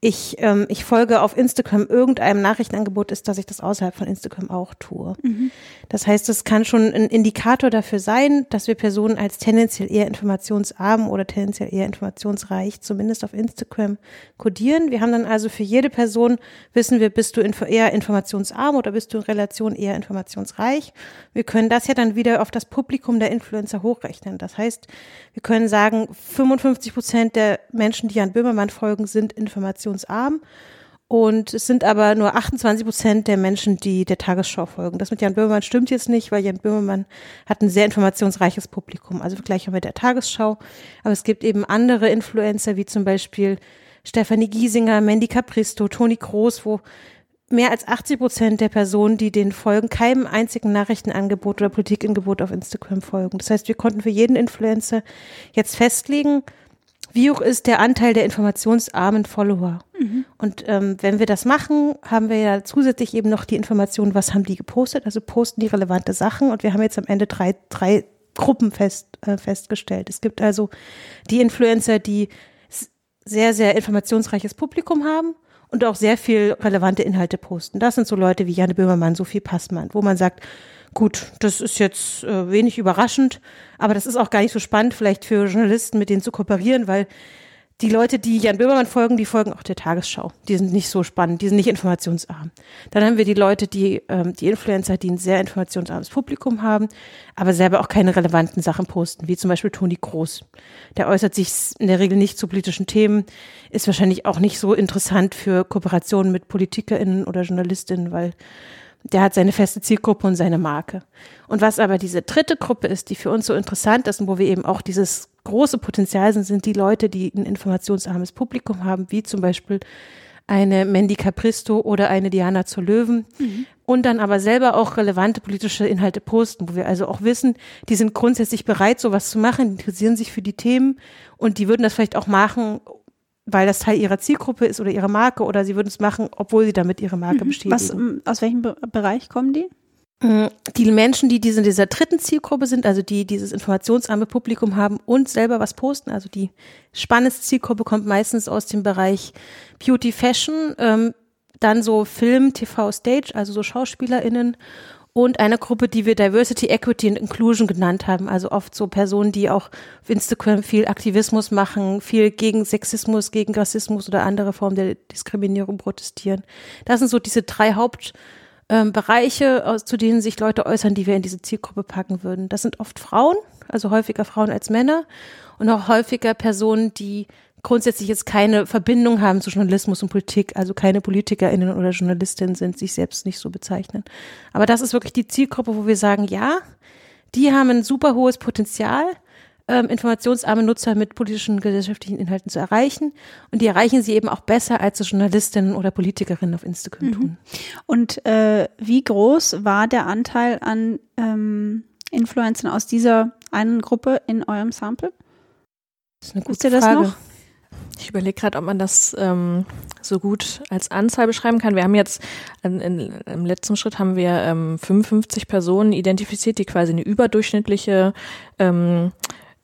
ich, ähm, ich folge auf Instagram irgendeinem Nachrichtenangebot ist, dass ich das außerhalb von Instagram auch tue. Mhm. Das heißt, es kann schon ein Indikator dafür sein, dass wir Personen als tendenziell eher informationsarm oder tendenziell eher informationsreich, zumindest auf Instagram, kodieren. Wir haben dann also für jede Person, wissen wir, bist du eher informationsarm oder bist du in Relation eher informationsreich. Wir können das ja dann wieder auf das Publikum der Influencer hochrechnen. Das heißt, wir können sagen, 55 Prozent der Menschen, die Jan Böhmermann folgen, sind informationsarm informationsarm. Und es sind aber nur 28 Prozent der Menschen, die der Tagesschau folgen. Das mit Jan Böhmermann stimmt jetzt nicht, weil Jan Böhmermann hat ein sehr informationsreiches Publikum. Also vergleichen mit der Tagesschau. Aber es gibt eben andere Influencer, wie zum Beispiel Stefanie Giesinger, Mandy Capristo, Toni Groß, wo mehr als 80 Prozent der Personen, die den folgen, keinem einzigen Nachrichtenangebot oder Politikangebot auf Instagram folgen. Das heißt, wir konnten für jeden Influencer jetzt festlegen, wie hoch ist der Anteil der informationsarmen Follower? Mhm. Und ähm, wenn wir das machen, haben wir ja zusätzlich eben noch die Information, was haben die gepostet, also posten die relevante Sachen. Und wir haben jetzt am Ende drei, drei Gruppen fest, äh, festgestellt. Es gibt also die Influencer, die sehr, sehr informationsreiches Publikum haben und auch sehr viel relevante Inhalte posten. Das sind so Leute wie Janne Böhmermann, Sophie Passmann, wo man sagt, Gut, das ist jetzt äh, wenig überraschend, aber das ist auch gar nicht so spannend, vielleicht für Journalisten mit denen zu kooperieren, weil die Leute, die Jan Böhmermann folgen, die folgen auch der Tagesschau. Die sind nicht so spannend, die sind nicht informationsarm. Dann haben wir die Leute, die, ähm, die Influencer, die ein sehr informationsarmes Publikum haben, aber selber auch keine relevanten Sachen posten, wie zum Beispiel Toni Groß. Der äußert sich in der Regel nicht zu politischen Themen, ist wahrscheinlich auch nicht so interessant für Kooperationen mit PolitikerInnen oder JournalistInnen, weil der hat seine feste Zielgruppe und seine Marke. Und was aber diese dritte Gruppe ist, die für uns so interessant ist und wo wir eben auch dieses große Potenzial sind, sind die Leute, die ein informationsarmes Publikum haben, wie zum Beispiel eine Mandy Capristo oder eine Diana zur Löwen mhm. und dann aber selber auch relevante politische Inhalte posten, wo wir also auch wissen, die sind grundsätzlich bereit, sowas zu machen, interessieren sich für die Themen und die würden das vielleicht auch machen, weil das Teil ihrer Zielgruppe ist oder ihrer Marke oder sie würden es machen, obwohl sie damit ihre Marke mhm. bestätigen. Was, ähm, aus welchem Be Bereich kommen die? Mm, die Menschen, die diese, in dieser dritten Zielgruppe sind, also die dieses informationsarme Publikum haben und selber was posten, also die spannendste Zielgruppe kommt meistens aus dem Bereich Beauty, Fashion, ähm, dann so Film, TV, Stage, also so SchauspielerInnen und eine Gruppe, die wir Diversity, Equity and Inclusion genannt haben. Also oft so Personen, die auch auf Instagram viel Aktivismus machen, viel gegen Sexismus, gegen Rassismus oder andere Formen der Diskriminierung protestieren. Das sind so diese drei Hauptbereiche, ähm, zu denen sich Leute äußern, die wir in diese Zielgruppe packen würden. Das sind oft Frauen, also häufiger Frauen als Männer und auch häufiger Personen, die grundsätzlich jetzt keine Verbindung haben zu Journalismus und Politik, also keine PolitikerInnen oder Journalistinnen sind, sich selbst nicht so bezeichnen. Aber das ist wirklich die Zielgruppe, wo wir sagen, ja, die haben ein super hohes Potenzial, ähm, informationsarme Nutzer mit politischen, gesellschaftlichen Inhalten zu erreichen. Und die erreichen sie eben auch besser, als es Journalistinnen oder Politikerinnen auf Instagram tun. Und äh, wie groß war der Anteil an ähm, Influencern aus dieser einen Gruppe in eurem Sample? Das ist eine Wisst gute ihr das Frage. noch? Ich überlege gerade, ob man das ähm, so gut als Anzahl beschreiben kann. Wir haben jetzt in, in, im letzten Schritt haben wir ähm, 55 Personen identifiziert, die quasi eine überdurchschnittliche ähm,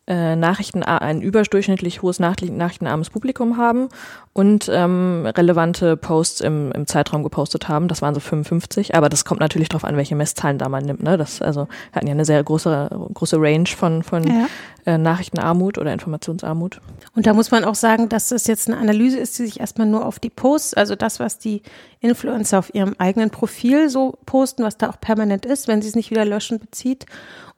äh, Nachrichten, ein überdurchschnittlich hohes Nachricht- nachrichtenarmes Publikum haben und ähm, relevante Posts im, im Zeitraum gepostet haben. Das waren so 55, aber das kommt natürlich darauf an, welche Messzahlen da man nimmt. Ne? Das, also wir hatten ja eine sehr große, große Range von, von Ja. äh, Nachrichtenarmut oder Informationsarmut. Und da muss man auch sagen, dass das jetzt eine Analyse ist, die sich erstmal nur auf die Posts, also das, was die Influencer auf ihrem eigenen Profil so posten, was da auch permanent ist, wenn sie es nicht wieder löschen, bezieht.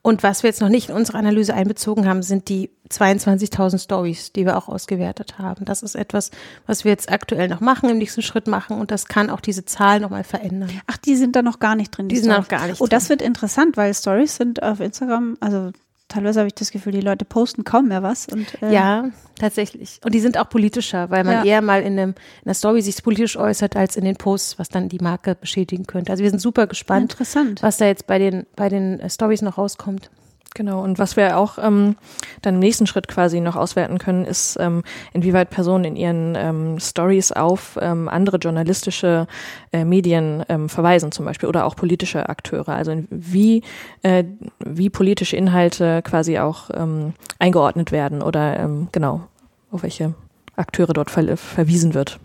Und was wir jetzt noch nicht in unsere Analyse einbezogen haben, sind die 22.000 Stories, die wir auch ausgewertet haben. Das ist etwas, was wir jetzt aktuell noch machen, im nächsten Schritt machen und das kann auch diese Zahl nochmal verändern. Ach, die sind da noch gar nicht drin. Die sind Stories. noch gar nicht Oh, das wird interessant, weil Stories sind auf Instagram, also teilweise habe ich das Gefühl, die Leute posten kaum mehr was. Und, äh, Ja, tatsächlich. Und die sind auch politischer, weil man Ja. eher mal in, einem, in einer Story sich politisch äußert, als in den Posts, was dann die Marke beschädigen könnte. Also wir sind super gespannt, Interessant. was da jetzt bei den, bei den äh, Stories noch rauskommt. Genau, und was wir auch ähm, dann im nächsten Schritt quasi noch auswerten können, ist, ähm, inwieweit Personen in ihren ähm, Stories auf ähm, andere journalistische äh, Medien ähm, verweisen zum Beispiel oder auch politische Akteure. Also wie, äh, wie politische Inhalte quasi auch ähm, eingeordnet werden oder ähm, genau, auf welche Akteure dort ver verwiesen wird.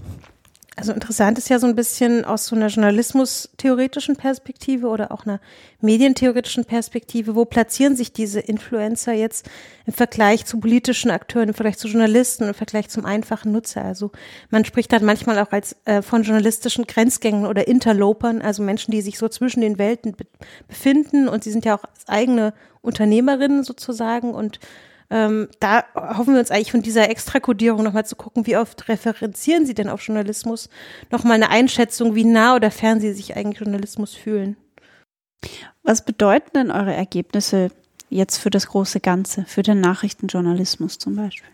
Also interessant ist ja so ein bisschen aus so einer journalismus-theoretischen Perspektive oder auch einer medientheoretischen Perspektive, wo platzieren sich diese Influencer jetzt im Vergleich zu politischen Akteuren, im Vergleich zu Journalisten, im Vergleich zum einfachen Nutzer. Also man spricht dann manchmal auch als äh, von journalistischen Grenzgängen oder Interlopern, also Menschen, die sich so zwischen den Welten be befinden und sie sind ja auch eigene Unternehmerinnen sozusagen und ähm, da hoffen wir uns eigentlich von dieser Extrakodierung nochmal zu gucken, wie oft referenzieren Sie denn auf Journalismus? Nochmal eine Einschätzung, wie nah oder fern Sie sich eigentlich Journalismus fühlen. Was bedeuten denn eure Ergebnisse jetzt für das große Ganze, für den Nachrichtenjournalismus zum Beispiel?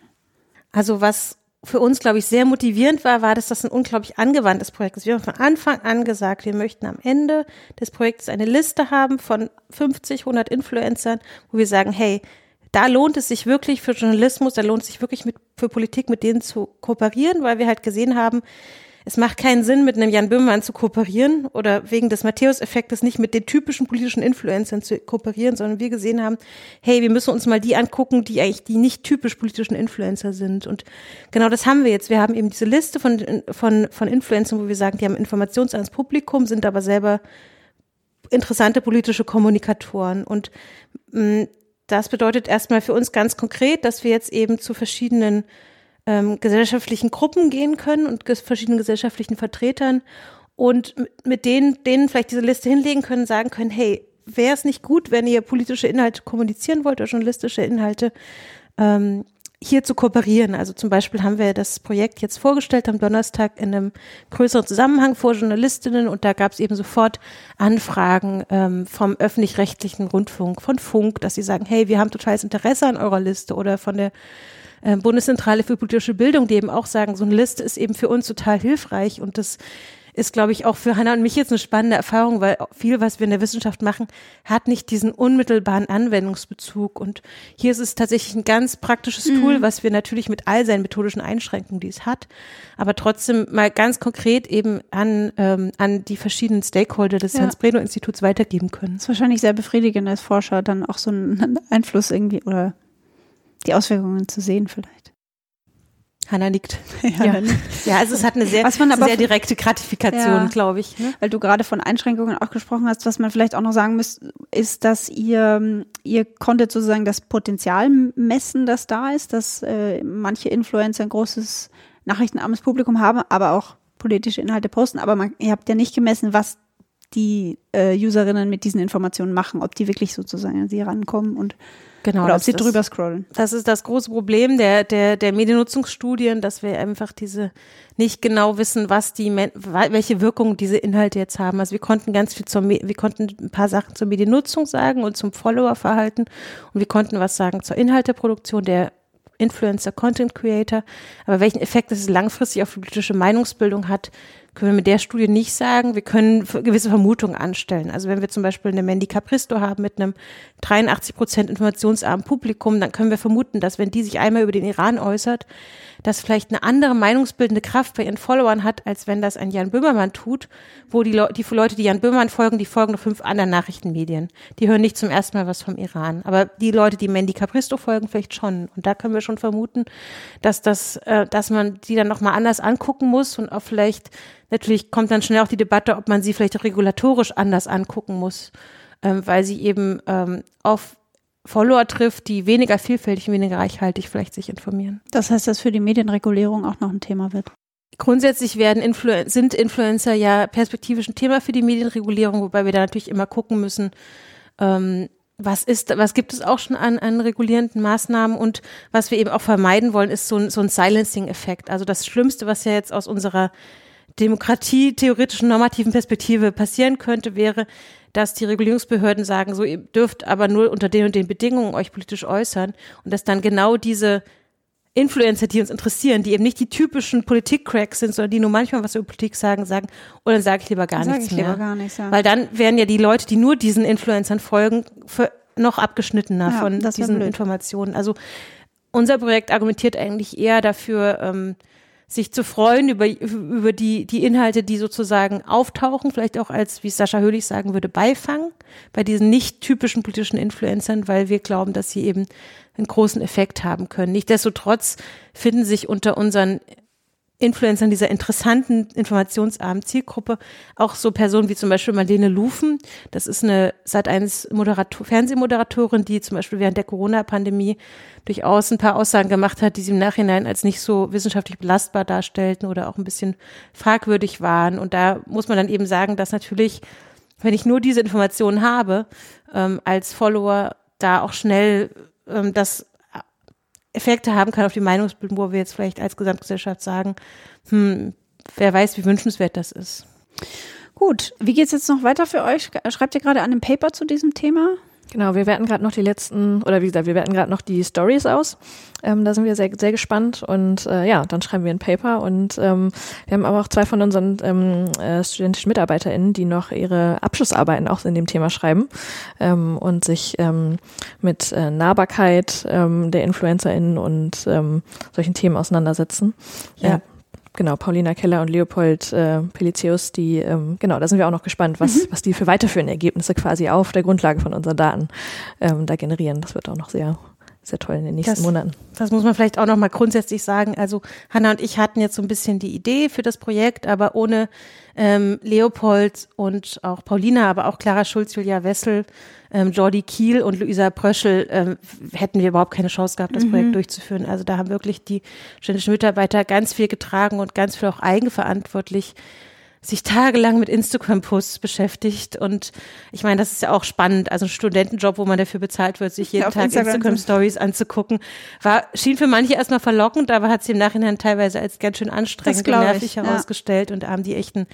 Also was für uns, glaube ich, sehr motivierend war, war, dass das ein unglaublich angewandtes Projekt ist. Wir haben von Anfang an gesagt, wir möchten am Ende des Projektes eine Liste haben von 50, 100 Influencern, wo wir sagen, hey, da lohnt es sich wirklich für Journalismus, da lohnt es sich wirklich mit, für Politik mit denen zu kooperieren, weil wir halt gesehen haben, es macht keinen Sinn, mit einem Jan Böhmermann zu kooperieren oder wegen des Matthäus-Effektes nicht mit den typischen politischen Influencern zu kooperieren, sondern wir gesehen haben, hey, wir müssen uns mal die angucken, die eigentlich die nicht typisch politischen Influencer sind. Und genau das haben wir jetzt. Wir haben eben diese Liste von, von, von Influencern, wo wir sagen, die haben Informations ans Publikum, sind aber selber interessante politische Kommunikatoren. Und mh, das bedeutet erstmal für uns ganz konkret, dass wir jetzt eben zu verschiedenen ähm, gesellschaftlichen Gruppen gehen können und ges verschiedenen gesellschaftlichen Vertretern und mit- denen, denen vielleicht diese Liste hinlegen können, sagen können, hey, wäre es nicht gut, wenn ihr politische Inhalte kommunizieren wollt oder journalistische Inhalte, ähm, hier zu kooperieren. Also zum Beispiel haben wir das Projekt jetzt vorgestellt am Donnerstag in einem größeren Zusammenhang vor Journalistinnen und da gab es eben sofort Anfragen ähm, vom öffentlich-rechtlichen Rundfunk, von Funk, dass sie sagen, hey, wir haben totales Interesse an eurer Liste oder von der äh, Bundeszentrale für politische Bildung, die eben auch sagen, so eine Liste ist eben für uns total hilfreich und das ist, glaube ich, auch für Hannah und mich jetzt eine spannende Erfahrung, weil viel, was wir in der Wissenschaft machen, hat nicht diesen unmittelbaren Anwendungsbezug. Und hier ist es tatsächlich ein ganz praktisches Tool, was wir natürlich mit all seinen methodischen Einschränkungen, die es hat, aber trotzdem mal ganz konkret eben an, ähm, an die verschiedenen Stakeholder des Ja. Hans-Bredow-Instituts weitergeben können. Das ist wahrscheinlich sehr befriedigend als Forscher, dann auch so einen Einfluss irgendwie oder die Auswirkungen zu sehen vielleicht. Hannah nickt. Ja, Ja, also es hat eine sehr, sehr direkte Gratifikation, Ja. glaube ich. Ne? weil du gerade von Einschränkungen auch gesprochen hast, was man vielleicht auch noch sagen muss, ist, dass ihr, ihr konntet sozusagen das Potenzial messen, das da ist, dass äh, manche Influencer ein großes nachrichtenarmes Publikum haben, aber auch politische Inhalte posten, aber man, ihr habt ja nicht gemessen, was die äh, Userinnen mit diesen Informationen machen, ob die wirklich sozusagen an sie rankommen und Genau, oder ob das sie ist- drüber scrollen. Das ist das große Problem der, der, der Mediennutzungsstudien, dass wir einfach diese nicht genau wissen, was die, welche Wirkung diese Inhalte jetzt haben. Also wir konnten ganz viel zur, wir konnten ein paar Sachen zur Mediennutzung sagen und zum Followerverhalten und wir konnten was sagen zur Inhalteproduktion der Influencer, Content Creator. Aber welchen Effekt es langfristig auf die politische Meinungsbildung hat, können wir mit der Studie nicht sagen. Wir können gewisse Vermutungen anstellen. Also wenn wir zum Beispiel eine Mandy Capristo haben mit einem 83 Prozent informationsarmen Publikum, dann können wir vermuten, dass wenn die sich einmal über den Iran äußert, das vielleicht eine andere meinungsbildende Kraft bei ihren Followern hat, als wenn das ein Jan Böhmermann tut, wo die, Leu die Leute, die Jan Böhmermann folgen, die folgen noch fünf anderen Nachrichtenmedien. Die hören nicht zum ersten Mal was vom Iran. Aber die Leute, die Mandy Capristo folgen, vielleicht schon. Und da können wir schon vermuten, dass das, äh, dass man die dann nochmal anders angucken muss und auch vielleicht, natürlich kommt dann schnell auch die Debatte, ob man sie vielleicht auch regulatorisch anders angucken muss, ähm, weil sie eben ähm, auf Follower trifft, die weniger vielfältig, weniger reichhaltig vielleicht sich informieren. Das heißt, dass für die Medienregulierung auch noch ein Thema wird. Grundsätzlich werden Influen sind Influencer ja perspektivisch ein Thema für die Medienregulierung, wobei wir da natürlich immer gucken müssen, ähm, was ist, was gibt es auch schon an, an regulierenden Maßnahmen und was wir eben auch vermeiden wollen, ist so ein, so ein Silencing-Effekt. Also das Schlimmste, was ja jetzt aus unserer Demokratie theoretischen normativen Perspektive passieren könnte, wäre, dass die Regulierungsbehörden sagen, so ihr dürft aber nur unter den und den Bedingungen euch politisch äußern und dass dann genau diese Influencer, die uns interessieren, die eben nicht die typischen Politik-Cracks sind, sondern die nur manchmal was über Politik sagen, sagen, oder dann sage ich lieber gar Sag nichts mehr. gar nichts, ja. Weil dann werden ja die Leute, die nur diesen Influencern folgen, noch abgeschnittener Ja, von diesen blöd. Informationen. Also unser Projekt argumentiert eigentlich eher dafür, ähm, sich zu freuen über, über die, die Inhalte, die sozusagen auftauchen, vielleicht auch als, wie Sascha Höhlich sagen würde, Beifang bei diesen nicht typischen politischen Influencern, weil wir glauben, dass sie eben einen großen Effekt haben können. Nichtsdestotrotz finden sich unter unseren Influencern dieser interessanten, informationsarmen Zielgruppe auch so Personen wie zum Beispiel Marlene Lufen. Das ist eine seit eines Moderator, Fernsehmoderatorin, die zum Beispiel während der Corona-Pandemie durchaus ein paar Aussagen gemacht hat, die sie im Nachhinein als nicht so wissenschaftlich belastbar darstellten oder auch ein bisschen fragwürdig waren. Und da muss man dann eben sagen, dass natürlich, wenn ich nur diese Informationen habe, ähm, als Follower da auch schnell ähm, das Effekte haben kann auf die Meinungsbildung, wo wir jetzt vielleicht als Gesamtgesellschaft sagen, hm, wer weiß, wie wünschenswert das ist. Gut, wie geht's jetzt noch weiter für euch? Schreibt ihr gerade an einem Paper zu diesem Thema? Genau, wir werten gerade noch die letzten, oder wie gesagt, wir werten gerade noch die Stories aus. Ähm, da sind wir sehr, sehr gespannt und äh, ja, dann schreiben wir ein Paper und ähm, wir haben aber auch zwei von unseren ähm, äh, studentischen MitarbeiterInnen, die noch ihre Abschlussarbeiten auch in dem Thema schreiben ähm, und sich ähm, mit äh, Nahbarkeit ähm, der InfluencerInnen und ähm, solchen Themen auseinandersetzen. Ja. Äh, Genau, Paulina Keller und Leopold äh, Pelitius, die, ähm, genau, da sind wir auch noch gespannt, was, was die für weiterführende Ergebnisse quasi auf der Grundlage von unseren Daten ähm, da generieren. Das wird auch noch sehr, sehr toll in den nächsten Das- Monaten. Das muss man vielleicht auch noch mal grundsätzlich sagen. Also Hanna und ich hatten jetzt so ein bisschen die Idee für das Projekt, aber ohne ähm, Leopold und auch Paulina, aber auch Clara Schulz, Julia Wessel, ähm, Jordi Kiel und Luisa Pröschel ähm, hätten wir überhaupt keine Chance gehabt, das Projekt durchzuführen. Also da haben wirklich die studentischen Mitarbeiter ganz viel getragen und ganz viel auch eigenverantwortlich sich tagelang mit Instagram-Posts beschäftigt. Und ich meine, das ist ja auch spannend. Also ein Studentenjob, wo man dafür bezahlt wird, sich jeden Auf Tag Instagram Instagram-Stories anzugucken, war, schien für manche erstmal verlockend, aber hat sich im Nachhinein teilweise als ganz schön anstrengend und glaub ich, nervig ja. herausgestellt und da haben die echt einen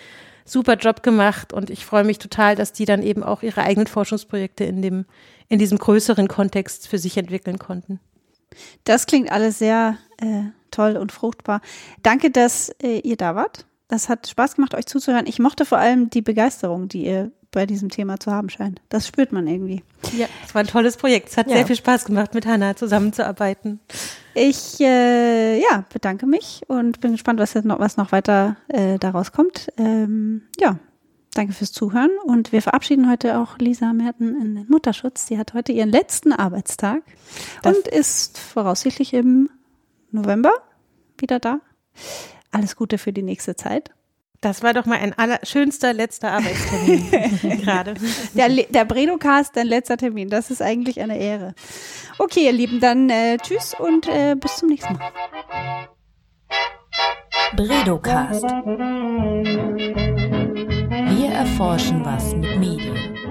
super Job gemacht. Und ich freue mich total, dass die dann eben auch ihre eigenen Forschungsprojekte in dem, in diesem größeren Kontext für sich entwickeln konnten. Das klingt alles sehr äh, toll und fruchtbar. Danke, dass äh, ihr da wart. Das hat Spaß gemacht, euch zuzuhören. Ich mochte vor allem die Begeisterung, die ihr bei diesem Thema zu haben scheint. Das spürt man irgendwie. Ja, es war ein tolles Projekt. Es hat Ja. sehr viel Spaß gemacht, mit Hannah zusammenzuarbeiten. Ich äh, ja, bedanke mich und bin gespannt, was jetzt noch, was noch weiter äh, daraus kommt. Ähm, ja, danke fürs Zuhören und wir verabschieden heute auch Lisa Merten in den Mutterschutz. Sie hat heute ihren letzten Arbeitstag Das- und ist voraussichtlich im November wieder da. Alles Gute für die nächste Zeit. Das war doch mal ein allerschönster letzter Arbeitstermin gerade. Der, der Bredocast, dein letzter Termin. Das ist eigentlich eine Ehre. Okay, ihr Lieben, dann äh, tschüss und äh, bis zum nächsten Mal. Bredocast. Wir erforschen erforschen was mit Medien.